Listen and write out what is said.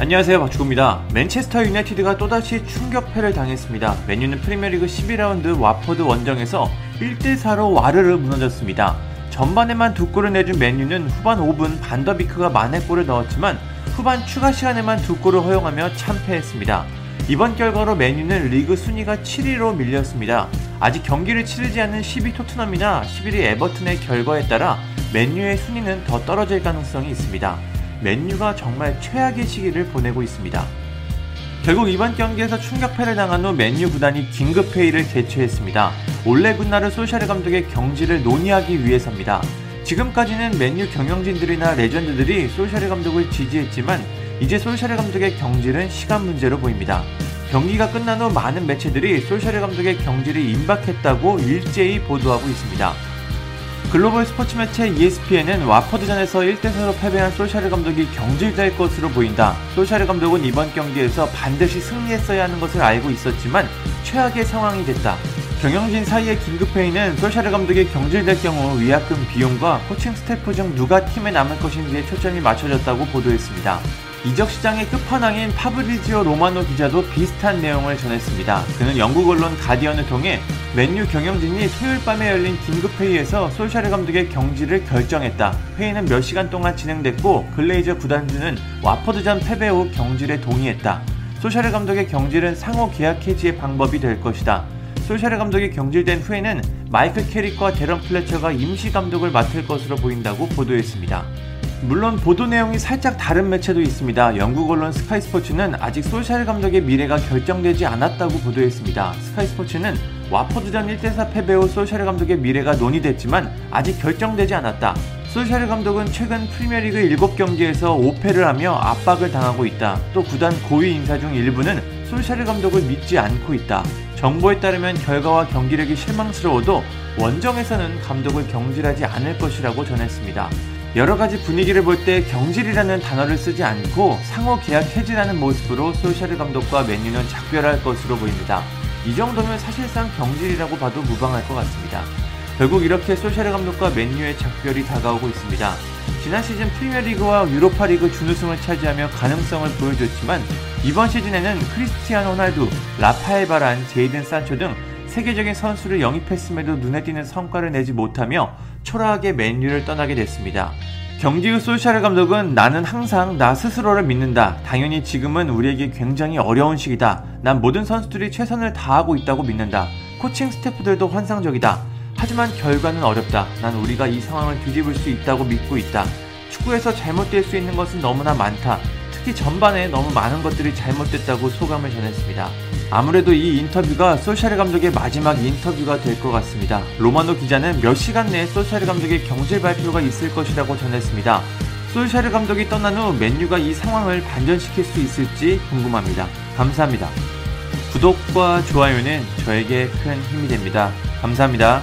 안녕하세요 박주구입니다. 맨체스터 유나이티드가 또다시 충격패를 당했습니다. 맨유는 프리미어리그 12라운드 와퍼드 원정에서 1대4로 와르르 무너졌습니다. 전반에만 두 골을 내준 맨유는 후반 5분 반더비크가 만회골을 넣었지만 후반 추가 시간에만 두 골을 허용하며 참패했습니다. 이번 결과로 맨유는 리그 순위가 7위로 밀렸습니다. 아직 경기를 치르지 않은 10위 토트넘이나 11위 에버튼의 결과에 따라 맨유의 순위는 더 떨어질 가능성이 있습니다. 맨유가 정말 최악의 시기를 보내고 있습니다. 결국 이번 경기에서 충격패를 당한 후 맨유 구단이 긴급 회의를 개최했습니다. 올레 군나르 소샤르 감독의 경지를 논의하기 위해서입니다. 지금까지는 맨유 경영진들이나 레전드들이 소샤르 감독을 지지했지만 이제 소샤르 감독의 경질은 시간 문제로 보입니다. 경기가 끝난 후 많은 매체들이 소샤르 감독의 경질이 임박했다고 일제히 보도하고 있습니다. 글로벌 스포츠 매체 ESPN은 왓포드전에서 1대4로 패배한 솔샤르 감독이 경질될 것으로 보인다. 솔샤르 감독은 이번 경기에서 반드시 승리했어야 하는 것을 알고 있었지만 최악의 상황이 됐다. 경영진 사이의 긴급 회의는 솔샤르 감독이 경질될 경우 위약금 비용과 코칭 스태프 중 누가 팀에 남을 것인지에 초점이 맞춰졌다고 보도했습니다. 이적 시장의 끝판왕인 파브리지오 로마노 기자도 비슷한 내용을 전했습니다. 그는 영국 언론 가디언을 통해 맨유 경영진이 토요일 밤에 열린 긴급 회의에서 솔샤르 감독의 경질을 결정했다. 회의는 몇 시간 동안 진행됐고 글레이저 구단주는 왓포드전 패배 후 경질에 동의했다. 솔샤르 감독의 경질은 상호 계약 해지의 방법이 될 것이다. 솔샤르 감독이 경질된 후에는 마이클 캐릭과 대런 플래처가 임시 감독을 맡을 것으로 보인다고 보도했습니다. 물론 보도 내용이 살짝 다른 매체도 있습니다. 영국 언론 스카이 스포츠는 아직 솔샤르 감독의 미래가 결정되지 않았다고 보도했습니다. 스카이 스포츠는 와퍼드전 1대4 패배 후 솔샤르 감독의 미래가 논의됐지만 아직 결정되지 않았다. 솔샤르 감독은 최근 프리미어리그 7경기에서 5패를 하며 압박을 당하고 있다. 또 구단 고위 인사 중 일부는 솔샤르 감독을 믿지 않고 있다. 정보에 따르면 결과와 경기력이 실망스러워도 원정에서는 감독을 경질하지 않을 것이라고 전했습니다. 여러 가지 분위기를 볼 때 경질이라는 단어를 쓰지 않고 상호 계약 해지라는 모습으로 소샤르 감독과 맨유는 작별할 것으로 보입니다. 이 정도면 사실상 경질이라고 봐도 무방할 것 같습니다. 결국 이렇게 소샤르 감독과 맨유의 작별이 다가오고 있습니다. 지난 시즌 프리미어리그와 유로파리그 준우승을 차지하며 가능성을 보여줬지만 이번 시즌에는 크리스티아노 호날두, 라파엘 바란, 제이든 산초 등 세계적인 선수를 영입했음에도 눈에 띄는 성과를 내지 못하며 초라하게 맨유를 떠나게 됐습니다. 경기 후 솔샤르 감독은 나는 항상 나 스스로를 믿는다. 당연히 지금은 우리에게 굉장히 어려운 시기다. 난 모든 선수들이 최선을 다하고 있다고 믿는다. 코칭 스태프들도 환상적이다. 하지만 결과는 어렵다. 난 우리가 이 상황을 뒤집을 수 있다고 믿고 있다. 축구에서 잘못될 수 있는 것은 너무나 많다. 특히 전반에 너무 많은 것들이 잘못됐다고 소감을 전했습니다. 아무래도 이 인터뷰가 소샤르 감독의 마지막 인터뷰가 될 것 같습니다. 로마노 기자는 몇 시간 내에 소샤르 감독의 경질 발표가 있을 것이라고 전했습니다. 소샤르 감독이 떠난 후 맨유가 이 상황을 반전시킬 수 있을지 궁금합니다. 감사합니다. 구독과 좋아요는 저에게 큰 힘이 됩니다. 감사합니다.